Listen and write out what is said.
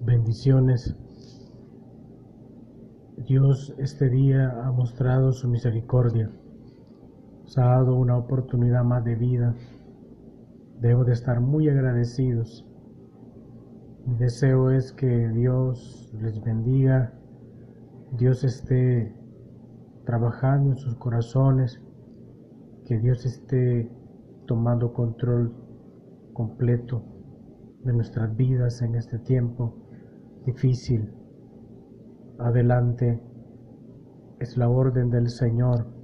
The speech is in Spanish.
bendiciones. Dios este día ha mostrado su misericordia, nos ha dado una oportunidad más de vida. Debo de estar muy agradecidos. Mi deseo es que Dios les bendiga, Dios esté trabajando en sus corazones, que Dios esté tomando control completo de nuestras vidas en este tiempo difícil. Adelante es la orden del Señor